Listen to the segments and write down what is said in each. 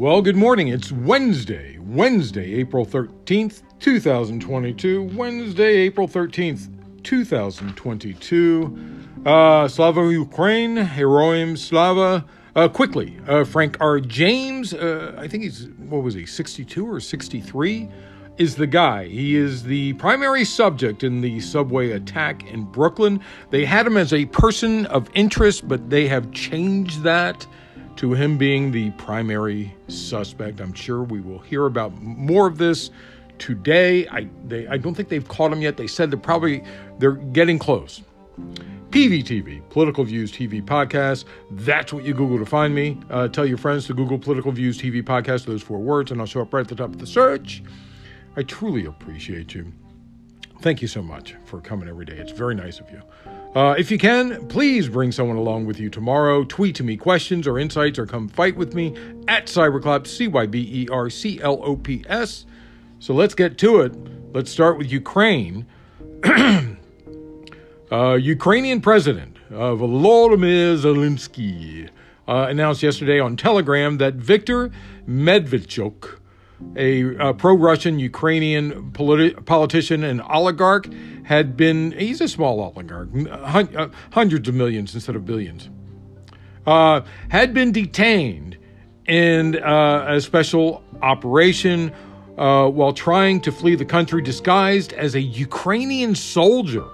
Well, good morning. It's Wednesday, Wednesday, April 13th, 2022. Wednesday, April 13th, 2022. Uh, Slava Ukraine, Heroim Slava. Uh, quickly, uh, Frank R. James, uh, I think he's, what was he, 62 or 63? Is the guy. He is the primary subject in the subway attack in Brooklyn. They had him as a person of interest, but they have changed that to him being the primary suspect. I'm sure we will hear about more of this today. I they I don't think they've caught him yet. They said they're probably they're getting close. PVTV, Political Views TV Podcast. That's what you Google to find me. Uh, tell your friends to Google Political Views TV Podcast, those four words, and I'll show up right at the top of the search. I truly appreciate you. Thank you so much for coming every day. It's very nice of you. Uh, if you can, please bring someone along with you tomorrow. Tweet to me questions or insights or come fight with me at Cyberclops, C Y B E R C L O P S. So let's get to it. Let's start with Ukraine. uh, Ukrainian President uh, Volodymyr Zelensky uh, announced yesterday on Telegram that Viktor Medvedchuk, a, a pro Russian Ukrainian politi- politician and oligarch, had been, he's a small oligarch, hun- uh, hundreds of millions instead of billions, uh, had been detained in uh, a special operation uh, while trying to flee the country disguised as a Ukrainian soldier.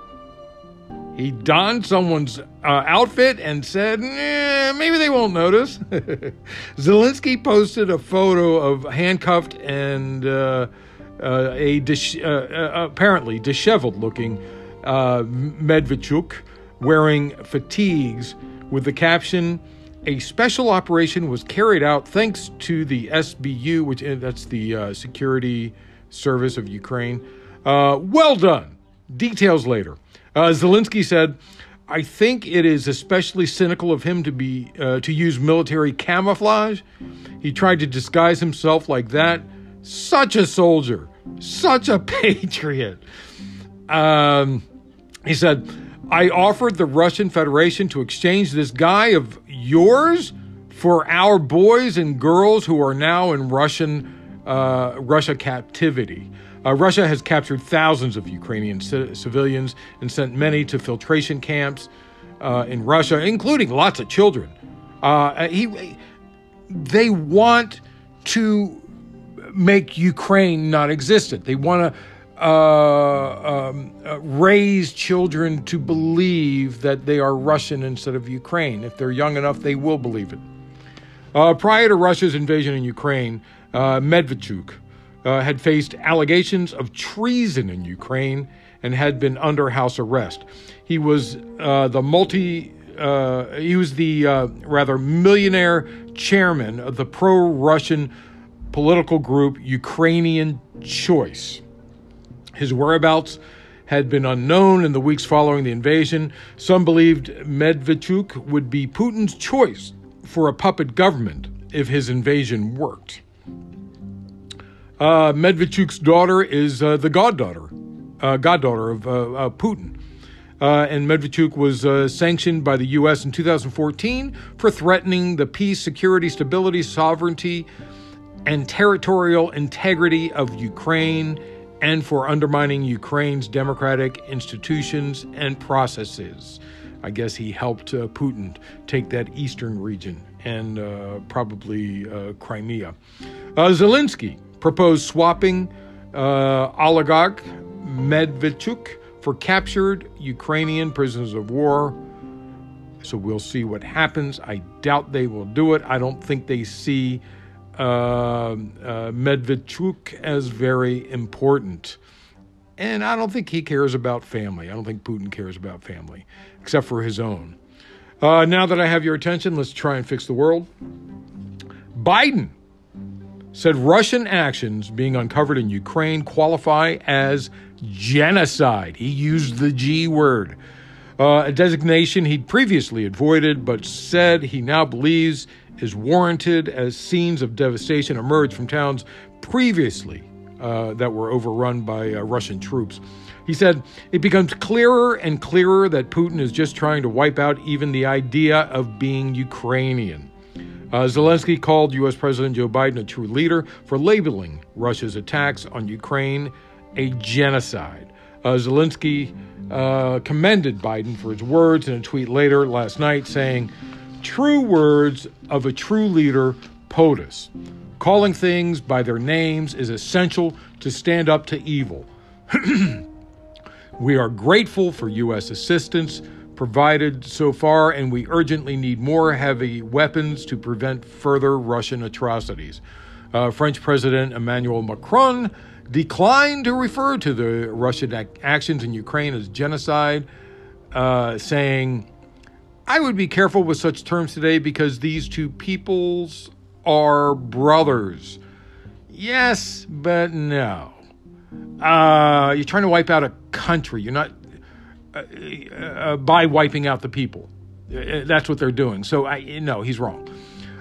He donned someone's uh, outfit and said, eh, maybe they won't notice. Zelensky posted a photo of handcuffed and uh, uh, a dis- uh, uh, apparently disheveled looking uh, Medvedchuk wearing fatigues with the caption, a special operation was carried out thanks to the SBU, which that's the Security Service of Ukraine. well done. Details later. Uh, Zelensky said, "I think it is especially cynical of him to be uh, to use military camouflage. He tried to disguise himself like that. Such a soldier, such a patriot." Um, he said, "I offered the Russian Federation to exchange this guy of yours for our boys and girls who are now in Russian uh, Russia captivity." Uh, Russia has captured thousands of Ukrainian c- civilians and sent many to filtration camps uh, in Russia, including lots of children. Uh, he, they want to make Ukraine non existent. They want to uh, um, uh, raise children to believe that they are Russian instead of Ukraine. If they're young enough, they will believe it. Uh, prior to Russia's invasion in Ukraine, Medvedchuk, uh, had faced allegations of treason in Ukraine and had been under house arrest. He was uh, the multi. Uh, he was the uh, rather millionaire chairman of the pro-Russian political group Ukrainian Choice. His whereabouts had been unknown in the weeks following the invasion. Some believed Medvedchuk would be Putin's choice for a puppet government if his invasion worked. Uh, Medvedchuk's daughter is uh, the goddaughter, uh, goddaughter of uh, Putin. Uh, and Medvedchuk was uh, sanctioned by the U.S. in 2014 for threatening the peace, security, stability, sovereignty, and territorial integrity of Ukraine and for undermining Ukraine's democratic institutions and processes. I guess he helped Putin take that eastern region and probably Crimea. Zelensky proposed swapping uh, oligarch Medvedchuk for captured Ukrainian prisoners of war. So we'll see what happens. I doubt they will do it. I don't think they see uh, uh, Medvedchuk as very important. And I don't think he cares about family. I don't think Putin cares about family, except for his own. Uh, now that I have your attention, let's try and fix the world. Biden said Russian actions being uncovered in Ukraine qualify as genocide. He used the G word, uh, a designation he'd previously avoided, but said he now believes is warranted as scenes of devastation emerge from towns previously uh, that were overrun by uh, Russian troops. He said, It becomes clearer and clearer that Putin is just trying to wipe out even the idea of being Ukrainian. Uh, Zelensky called U.S. President Joe Biden a true leader for labeling Russia's attacks on Ukraine a genocide. Uh, Zelensky uh, commended Biden for his words in a tweet later last night, saying, True words of a true leader, POTUS. Calling things by their names is essential to stand up to evil. we are grateful for U.S. assistance provided so far, and we urgently need more heavy weapons to prevent further Russian atrocities. Uh, French President Emmanuel Macron declined to refer to the Russian ac- actions in Ukraine as genocide, uh, saying, I would be careful with such terms today because these two peoples are brothers. Yes, but no. Uh, you're trying to wipe out a country. You're not uh, uh, by wiping out the people. Uh, that's what they're doing. So, I, no, he's wrong.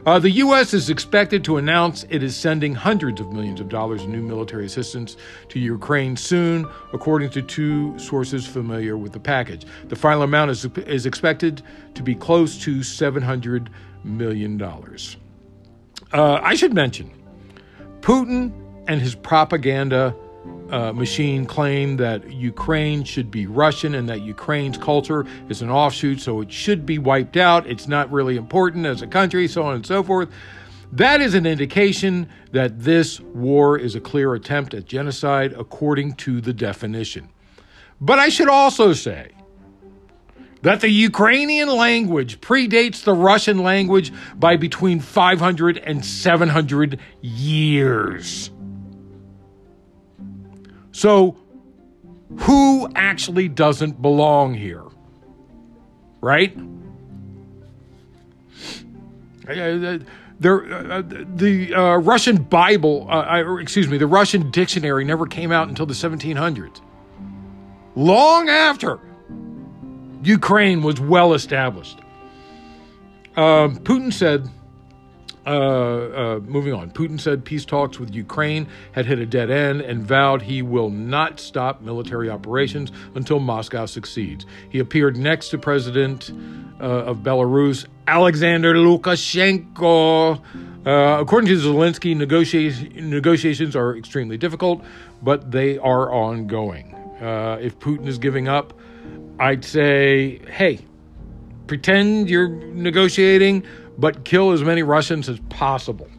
Uh, the U.S. is expected to announce it is sending hundreds of millions of dollars in new military assistance to Ukraine soon, according to two sources familiar with the package. The final amount is, is expected to be close to $700 million. Uh, I should mention Putin and his propaganda uh, machine claim that Ukraine should be Russian and that Ukraine's culture is an offshoot, so it should be wiped out. It's not really important as a country, so on and so forth. That is an indication that this war is a clear attempt at genocide according to the definition. But I should also say that the Ukrainian language predates the Russian language by between 500 and 700 years. So, who actually doesn't belong here? Right? Uh, there, uh, the uh, Russian Bible, uh, excuse me, the Russian dictionary never came out until the 1700s. Long after Ukraine was well established. Um, Putin said uh, uh, moving on. Putin said peace talks with Ukraine had hit a dead end and vowed he will not stop military operations until Moscow succeeds. He appeared next to President uh, of Belarus, Alexander Lukashenko. Uh, according to Zelensky, negotiations are extremely difficult, but they are ongoing. Uh, if Putin is giving up, I'd say, hey, pretend you're negotiating but kill as many Russians as possible.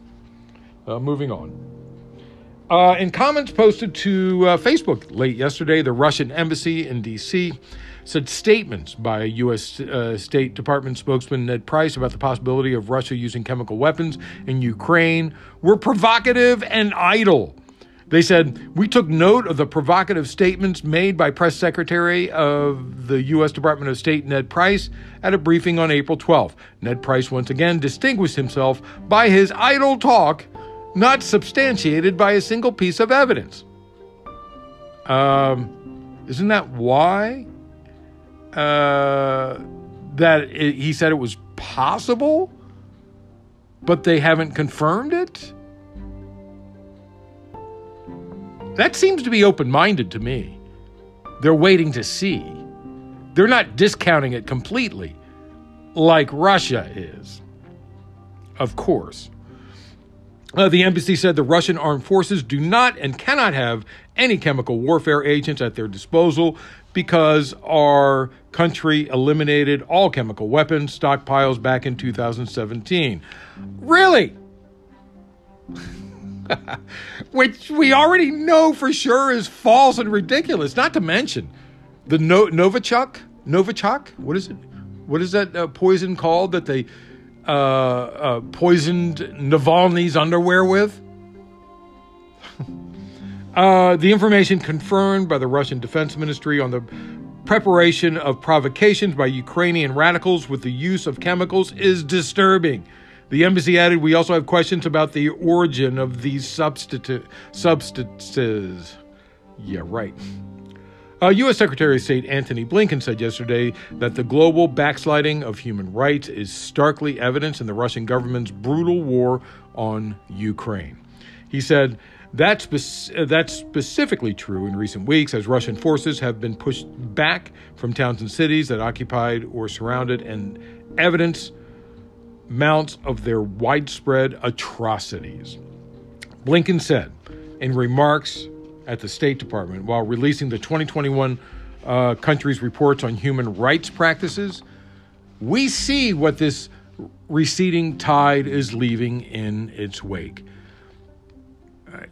Uh, moving on. Uh, in comments posted to uh, Facebook late yesterday, the Russian embassy in D.C. said statements by U.S. Uh, State Department spokesman Ned Price about the possibility of Russia using chemical weapons in Ukraine were provocative and idle. They said, We took note of the provocative statements made by Press Secretary of the U.S. Department of State Ned Price at a briefing on April 12th. Ned Price once again distinguished himself by his idle talk, not substantiated by a single piece of evidence. Um, isn't that why? Uh, that it, he said it was possible, but they haven't confirmed it? That seems to be open minded to me. They're waiting to see. They're not discounting it completely like Russia is. Of course. Uh, the embassy said the Russian armed forces do not and cannot have any chemical warfare agents at their disposal because our country eliminated all chemical weapons stockpiles back in 2017. Really? which we already know for sure is false and ridiculous. Not to mention the no- Novichok, Novichok. What is it? What is that uh, poison called that they uh, uh, poisoned Navalny's underwear with? Uh, the information confirmed by the Russian Defense Ministry on the preparation of provocations by Ukrainian radicals with the use of chemicals is disturbing. The embassy added, We also have questions about the origin of these substitute, substances. Yeah, right. Uh, U.S. Secretary of State Antony Blinken said yesterday that the global backsliding of human rights is starkly evident in the Russian government's brutal war on Ukraine. He said, that's, spe- that's specifically true in recent weeks as Russian forces have been pushed back from towns and cities that occupied or surrounded, and evidence mounts of their widespread atrocities. Blinken said in remarks at the State Department while releasing the 2021 uh, country's reports on human rights practices, we see what this receding tide is leaving in its wake.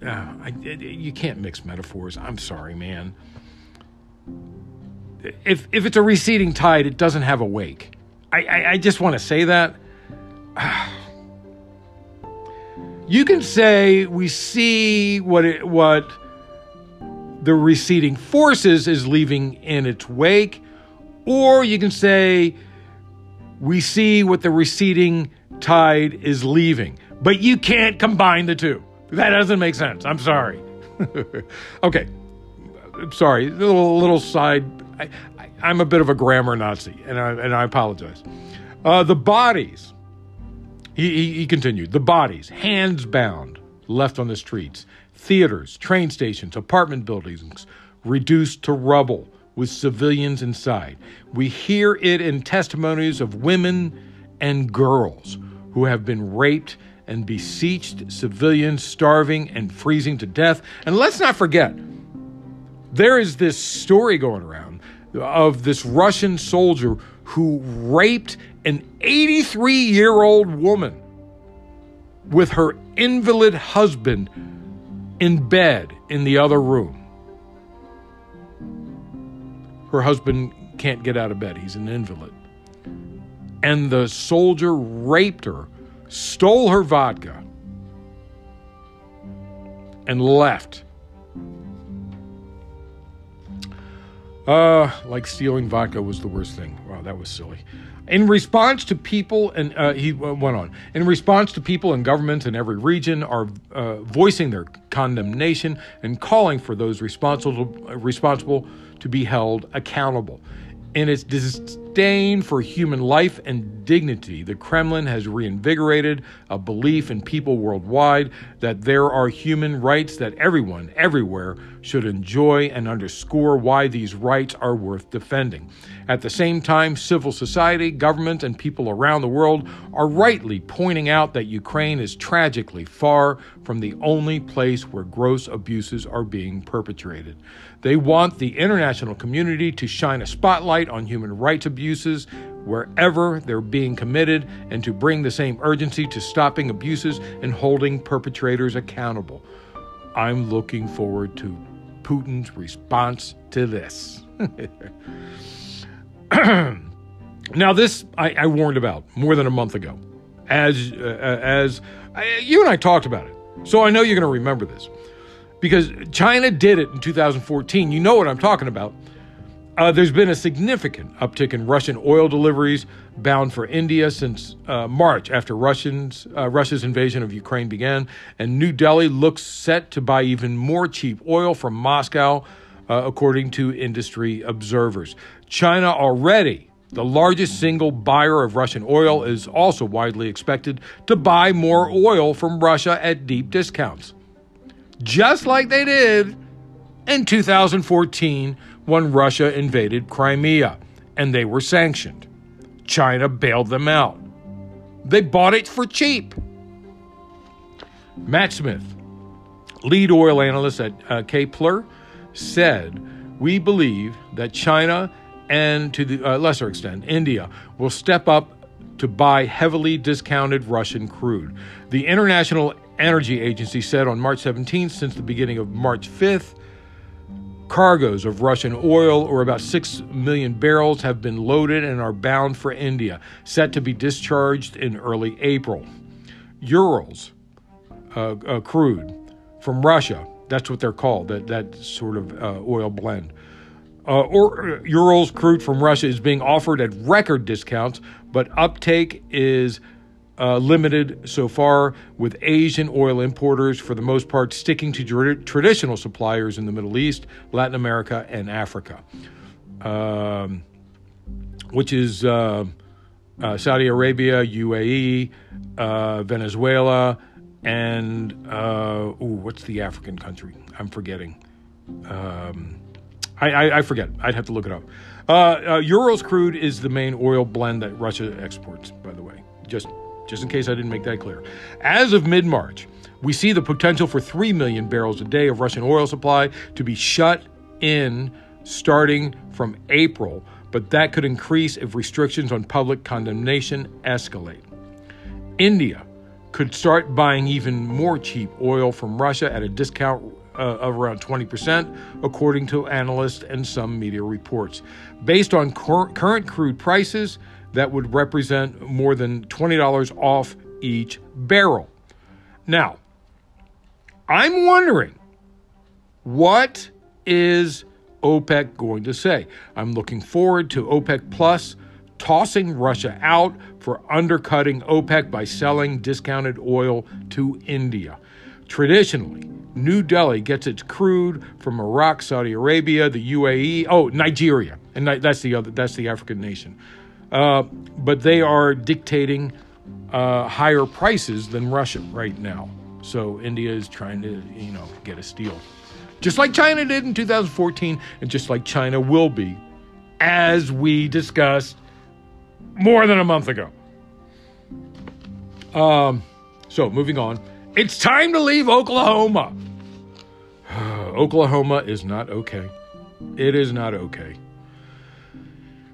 Uh, I, you can't mix metaphors. I'm sorry, man. If if it's a receding tide, it doesn't have a wake. I, I, I just want to say that. You can say we see what it, what the receding forces is leaving in its wake, or you can say we see what the receding tide is leaving. But you can't combine the two. That doesn't make sense. I'm sorry. okay. Sorry. A little, little side. I, am a bit of a grammar Nazi, and I, and I apologize. Uh, the bodies, he, he, he continued, the bodies, hands bound, left on the streets, theaters, train stations, apartment buildings reduced to rubble with civilians inside. We hear it in testimonies of women and girls who have been raped and beseeched civilians starving and freezing to death. And let's not forget, there is this story going around of this Russian soldier who raped an 83 year old woman with her invalid husband in bed in the other room. Her husband can't get out of bed, he's an invalid. And the soldier raped her stole her vodka, and left. Uh, like stealing vodka was the worst thing. Wow, that was silly. In response to people, and uh, he went on, in response to people and governments in every region are uh, voicing their condemnation and calling for those responsible, responsible to be held accountable. In its disdain for human life and dignity, the Kremlin has reinvigorated a belief in people worldwide that there are human rights that everyone, everywhere, should enjoy and underscore why these rights are worth defending. At the same time, civil society, government, and people around the world are rightly pointing out that Ukraine is tragically far from the only place where gross abuses are being perpetrated. They want the international community to shine a spotlight on human rights abuses wherever they're being committed and to bring the same urgency to stopping abuses and holding perpetrators accountable. I'm looking forward to Putin's response to this. now, this I, I, warned about more than a month ago, as uh, as I, you and I talked about it. So I know you're going to remember this because China did it in 2014. You know what I'm talking about. Uh, there's been a significant uptick in Russian oil deliveries bound for India since uh, March after Russians, uh, Russia's invasion of Ukraine began, and New Delhi looks set to buy even more cheap oil from Moscow, uh, according to industry observers. China already the largest single buyer of Russian oil is also widely expected to buy more oil from Russia at deep discounts just like they did in 2014 when Russia invaded Crimea and they were sanctioned. China bailed them out. They bought it for cheap. Matt Smith, lead oil analyst at uh, Kpler, said, We believe that China and to the uh, lesser extent, India will step up to buy heavily discounted Russian crude. The International Energy Agency said on March 17th, since the beginning of March 5th, cargoes of Russian oil, or about 6 million barrels, have been loaded and are bound for India, set to be discharged in early April. Urals, uh, uh, crude from Russia, that's what they're called, that, that sort of uh, oil blend. Uh, or uh, Urals crude from Russia is being offered at record discounts, but uptake is uh, limited so far, with Asian oil importers, for the most part, sticking to tra- traditional suppliers in the Middle East, Latin America, and Africa, um, which is uh, uh, Saudi Arabia, UAE, uh, Venezuela, and uh, ooh, what's the African country? I'm forgetting. Um, I, I, I, forget. I'd have to look it up. Uh, Urals crude is the main oil blend that Russia exports, by the way. Just just in case I didn't make that clear. As of mid March, we see the potential for 3 million barrels a day of Russian oil supply to be shut in starting from April, but that could increase if restrictions on public condemnation escalate. India could start buying even more cheap oil from Russia at a discount uh, of around 20%, according to analysts and some media reports. Based on cur- current crude prices, that would represent more than $20 off each barrel. Now, I'm wondering what is OPEC going to say? I'm looking forward to OPEC Plus tossing Russia out for undercutting OPEC by selling discounted oil to India. Traditionally, New Delhi gets its crude from Iraq, Saudi Arabia, the UAE, oh Nigeria, and that's the other that's the African nation. Uh, but they are dictating uh, higher prices than Russia right now. So India is trying to you know get a steal, just like China did in 2014, and just like China will be, as we discussed more than a month ago. Um, so moving on, it's time to leave Oklahoma. Oklahoma is not okay. It is not okay.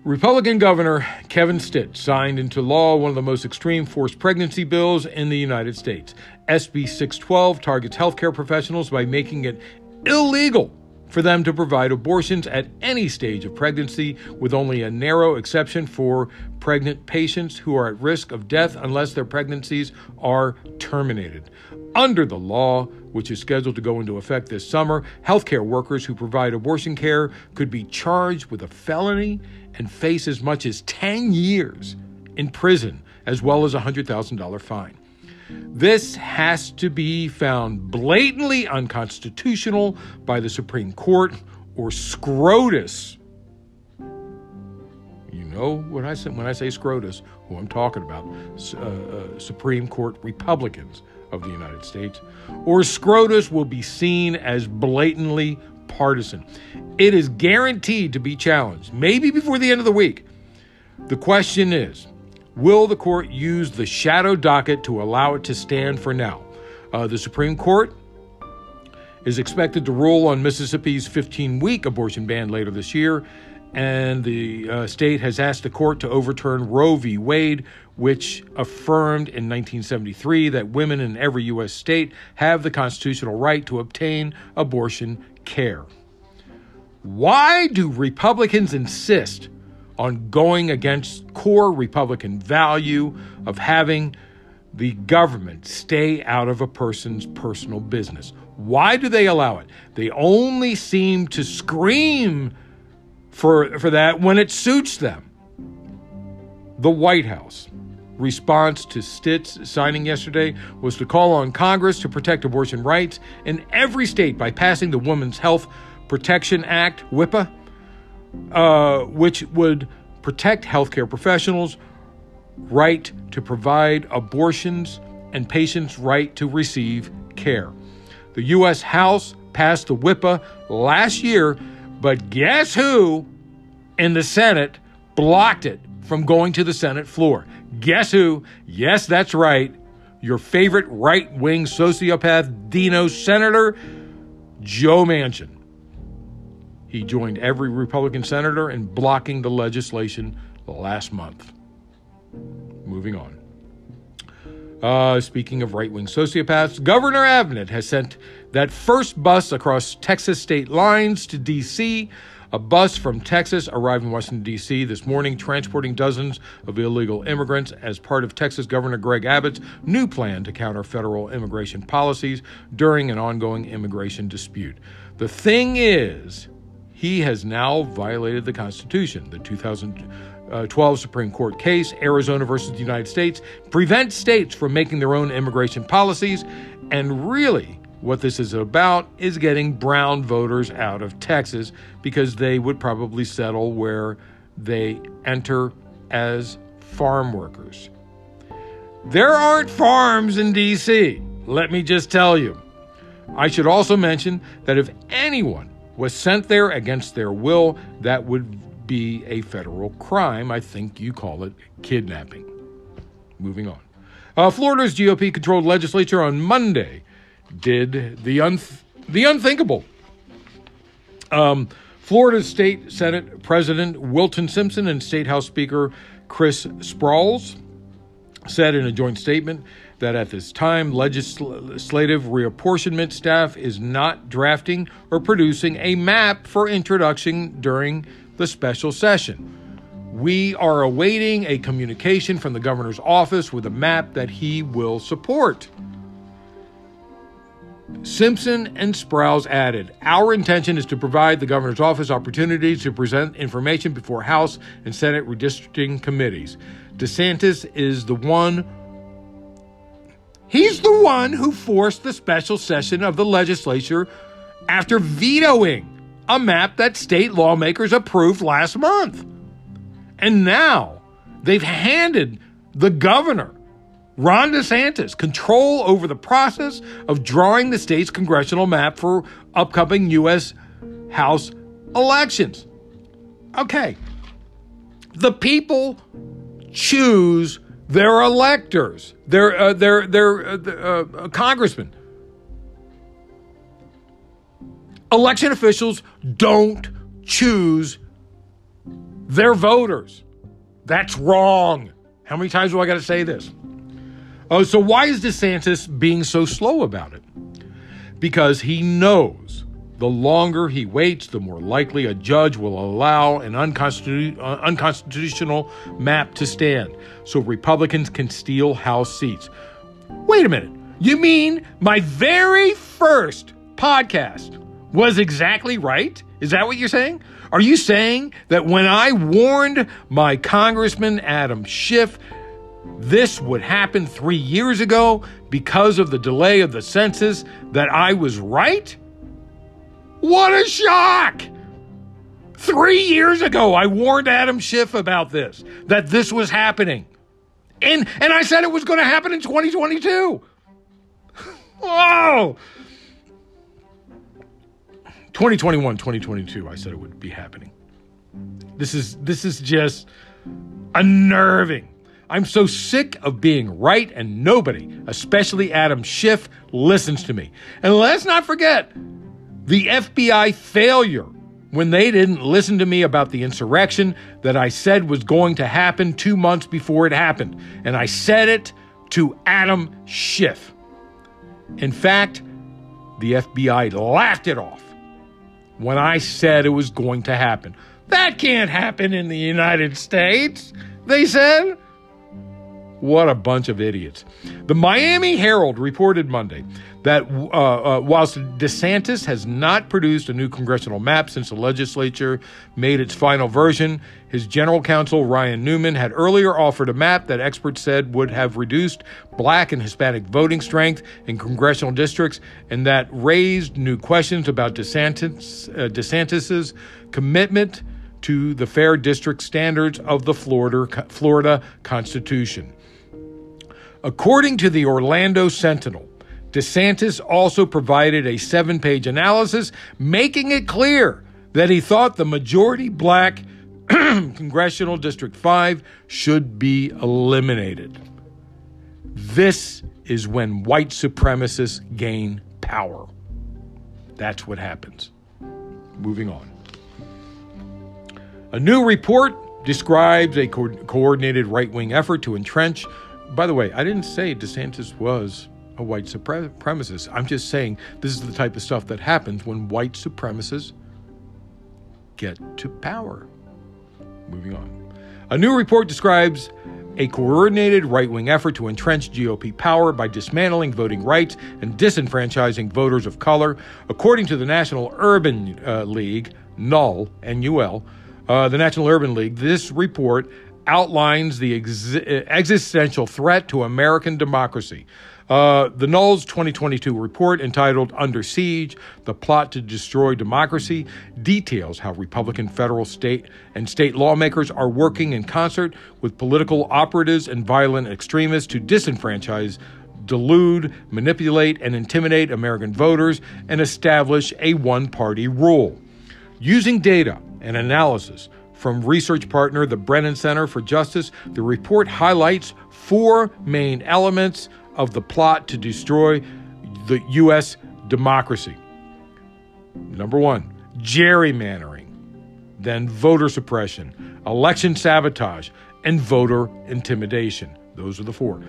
Republican Governor Kevin Stitt signed into law one of the most extreme forced pregnancy bills in the United States. SB 612 targets healthcare professionals by making it illegal for them to provide abortions at any stage of pregnancy, with only a narrow exception for pregnant patients who are at risk of death unless their pregnancies are terminated. Under the law, which is scheduled to go into effect this summer, healthcare workers who provide abortion care could be charged with a felony and face as much as 10 years in prison, as well as a $100,000 fine. This has to be found blatantly unconstitutional by the Supreme Court or Scrotus. You know what I say when I say Scrotus, who I'm talking about, uh, uh, Supreme Court Republicans of the United States, or Scrotus will be seen as blatantly partisan. It is guaranteed to be challenged, maybe before the end of the week. The question is Will the court use the shadow docket to allow it to stand for now? Uh, the Supreme Court is expected to rule on Mississippi's 15 week abortion ban later this year, and the uh, state has asked the court to overturn Roe v. Wade, which affirmed in 1973 that women in every U.S. state have the constitutional right to obtain abortion care. Why do Republicans insist on going against core Republican value of having the government stay out of a person's personal business. Why do they allow it? They only seem to scream for, for that when it suits them. The White House response to Stitt's signing yesterday was to call on Congress to protect abortion rights in every state by passing the Women's Health Protection Act, WIPA, uh, which would protect healthcare professionals' right to provide abortions and patients' right to receive care. The U.S. House passed the WIPA last year, but guess who in the Senate blocked it from going to the Senate floor? Guess who? Yes, that's right. Your favorite right wing sociopath, Dino Senator Joe Manchin. He joined every Republican senator in blocking the legislation last month. Moving on. Uh, speaking of right wing sociopaths, Governor Abbott has sent that first bus across Texas state lines to D.C. A bus from Texas arrived in Washington, D.C. this morning, transporting dozens of illegal immigrants as part of Texas Governor Greg Abbott's new plan to counter federal immigration policies during an ongoing immigration dispute. The thing is, he has now violated the Constitution. The 2012 Supreme Court case, Arizona versus the United States, prevents states from making their own immigration policies. And really, what this is about is getting brown voters out of Texas because they would probably settle where they enter as farm workers. There aren't farms in D.C., let me just tell you. I should also mention that if anyone was sent there against their will, that would be a federal crime. I think you call it kidnapping. Moving on. Uh, Florida's GOP controlled legislature on Monday did the, unth- the unthinkable. Um, Florida State Senate President Wilton Simpson and State House Speaker Chris Sprowls said in a joint statement that at this time, legislative reapportionment staff is not drafting or producing a map for introduction during the special session. We are awaiting a communication from the governor's office with a map that he will support. Simpson and Sprowls added, Our intention is to provide the governor's office opportunities to present information before House and Senate redistricting committees. DeSantis is the one He's the one who forced the special session of the legislature after vetoing a map that state lawmakers approved last month. And now they've handed the governor, Ron DeSantis, control over the process of drawing the state's congressional map for upcoming U.S. House elections. Okay. The people choose their electors, their uh, their their uh, uh, congressmen. Election officials don't choose their voters. That's wrong. How many times do I got to say this? Oh, so why is DeSantis being so slow about it? Because he knows the longer he waits, the more likely a judge will allow an unconstitu- uh, unconstitutional map to stand so Republicans can steal House seats. Wait a minute. You mean my very first podcast was exactly right? Is that what you're saying? Are you saying that when I warned my Congressman Adam Schiff this would happen three years ago because of the delay of the census, that I was right? What a shock! Three years ago, I warned Adam Schiff about this, that this was happening. And, and I said it was going to happen in 2022. Whoa! 2021, 2022, I said it would be happening. This is this is just unnerving. I'm so sick of being right and nobody, especially Adam Schiff, listens to me. And let's not forget the FBI failure when they didn't listen to me about the insurrection that I said was going to happen two months before it happened. And I said it to Adam Schiff. In fact, the FBI laughed it off when I said it was going to happen. That can't happen in the United States, they said. What a bunch of idiots. The Miami Herald reported Monday that uh, uh, whilst DeSantis has not produced a new congressional map since the legislature made its final version, his general counsel, Ryan Newman, had earlier offered a map that experts said would have reduced black and Hispanic voting strength in congressional districts and that raised new questions about DeSantis, uh, DeSantis's commitment to the fair district standards of the Florida, Florida Constitution. According to the Orlando Sentinel, DeSantis also provided a seven page analysis making it clear that he thought the majority black Congressional District 5 should be eliminated. This is when white supremacists gain power. That's what happens. Moving on. A new report describes a co- coordinated right wing effort to entrench. By the way, I didn't say DeSantis was a white supremacist. I'm just saying this is the type of stuff that happens when white supremacists get to power. Moving on. A new report describes a coordinated right wing effort to entrench GOP power by dismantling voting rights and disenfranchising voters of color. According to the National Urban uh, League, NUL, NUL, uh, the National Urban League, this report outlines the ex- existential threat to American democracy. Uh, the NUL's 2022 report entitled Under Siege The Plot to Destroy Democracy details how Republican federal, state, and state lawmakers are working in concert with political operatives and violent extremists to disenfranchise, delude, manipulate, and intimidate American voters and establish a one party rule. Using data and analysis from research partner, the Brennan Center for Justice. The report highlights four main elements of the plot to destroy the U.S. democracy. Number one, gerrymandering, then voter suppression, election sabotage, and voter intimidation. Those are the four.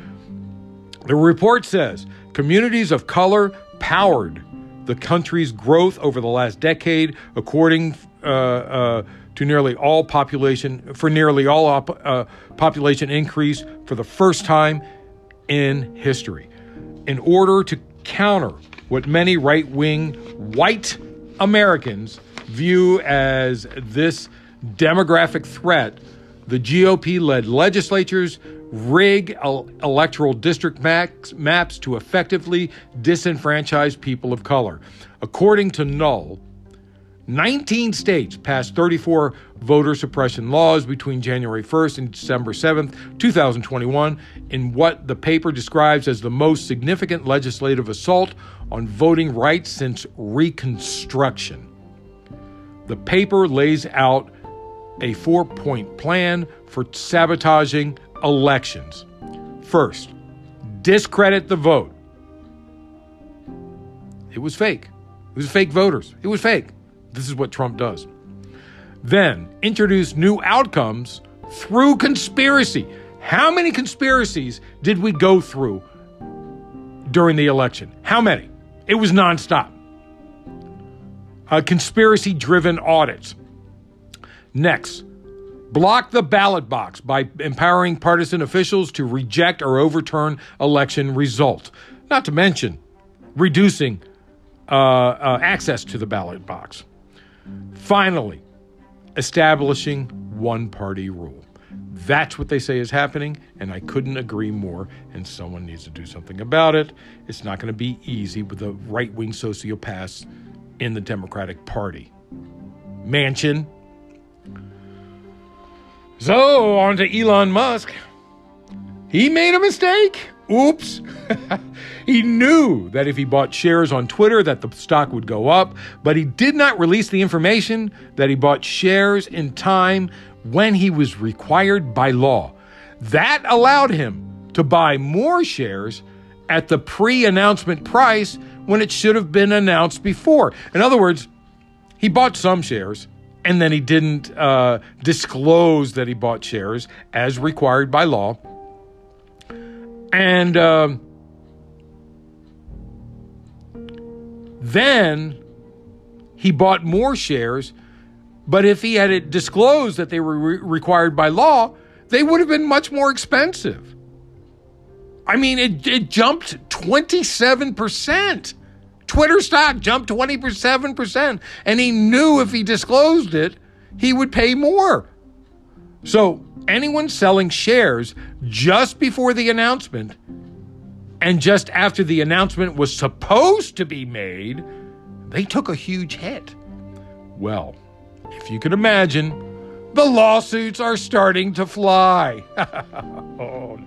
The report says communities of color powered the country's growth over the last decade, according uh, uh, to nearly all population for nearly all op, uh, population increase for the first time in history. In order to counter what many right-wing white Americans view as this demographic threat, the GOP-led legislatures rig electoral district maps to effectively disenfranchise people of color. According to NUL, 19 states passed 34 voter suppression laws between January 1st and December 7th, 2021, in what the paper describes as the most significant legislative assault on voting rights since Reconstruction. The paper lays out a four point plan for sabotaging elections. First, discredit the vote. It was fake. It was fake voters. It was fake. This is what Trump does. Then, introduce new outcomes through conspiracy. How many conspiracies did we go through during the election? How many? It was nonstop. Uh, conspiracy driven audits. Next, block the ballot box by empowering partisan officials to reject or overturn election result. Not to mention reducing uh, uh, access to the ballot box. Finally, establishing one party rule. That's what they say is happening, and I couldn't agree more. And someone needs to do something about it. It's not going to be easy with the right wing sociopaths in the Democratic Party. Manchin, so, on to Elon Musk. He made a mistake. Oops. he knew that if he bought shares on Twitter that the stock would go up, but he did not release the information that he bought shares in time when he was required by law. That allowed him to buy more shares at the pre-announcement price when it should have been announced before. In other words, he bought some shares and then he didn't uh, disclose that he bought shares as required by law. And uh, then he bought more shares, but if he had disclosed that they were re- required by law, they would have been much more expensive. I mean, it, it jumped 27%. Twitter stock jumped 27%. And he knew if he disclosed it, he would pay more. So, anyone selling shares just before the announcement and just after the announcement was supposed to be made, they took a huge hit. Well, if you can imagine, the lawsuits are starting to fly. oh,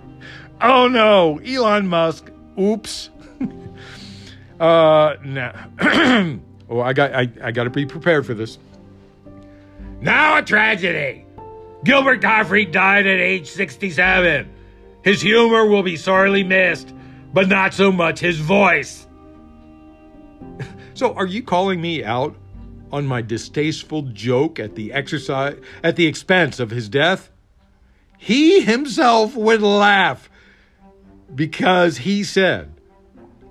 oh no, Elon Musk, oops. Uh, now, oh, I got I, I got to be prepared for this. Now a tragedy. Gilbert Gottfried died at age 67. His humor will be sorely missed, but not so much his voice. so, are you calling me out on my distasteful joke at the exercise at the expense of his death? He himself would laugh because he said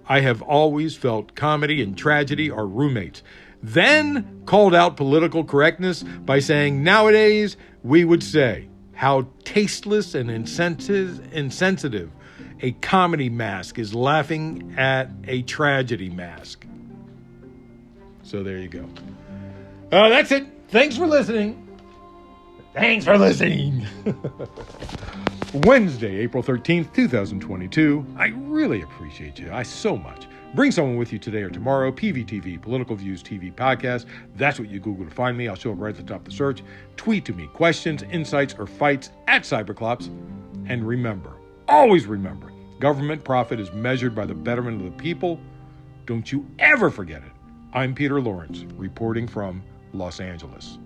I have always felt comedy and tragedy are roommates. Then called out political correctness by saying, nowadays we would say, how tasteless and insensitive a comedy mask is laughing at a tragedy mask. So there you go. Uh, that's it. Thanks for listening. Thanks for listening. Wednesday, April 13th, 2022. I really appreciate you. I so much. Bring someone with you today or tomorrow. PVTV, Political Views TV Podcast. That's what you Google to find me. I'll show up right at the top of the search. Tweet to me questions, insights, or fights at Cyberclops. And remember, always remember, government profit is measured by the betterment of the people. Don't you ever forget it. I'm Peter Lawrence, reporting from Los Angeles.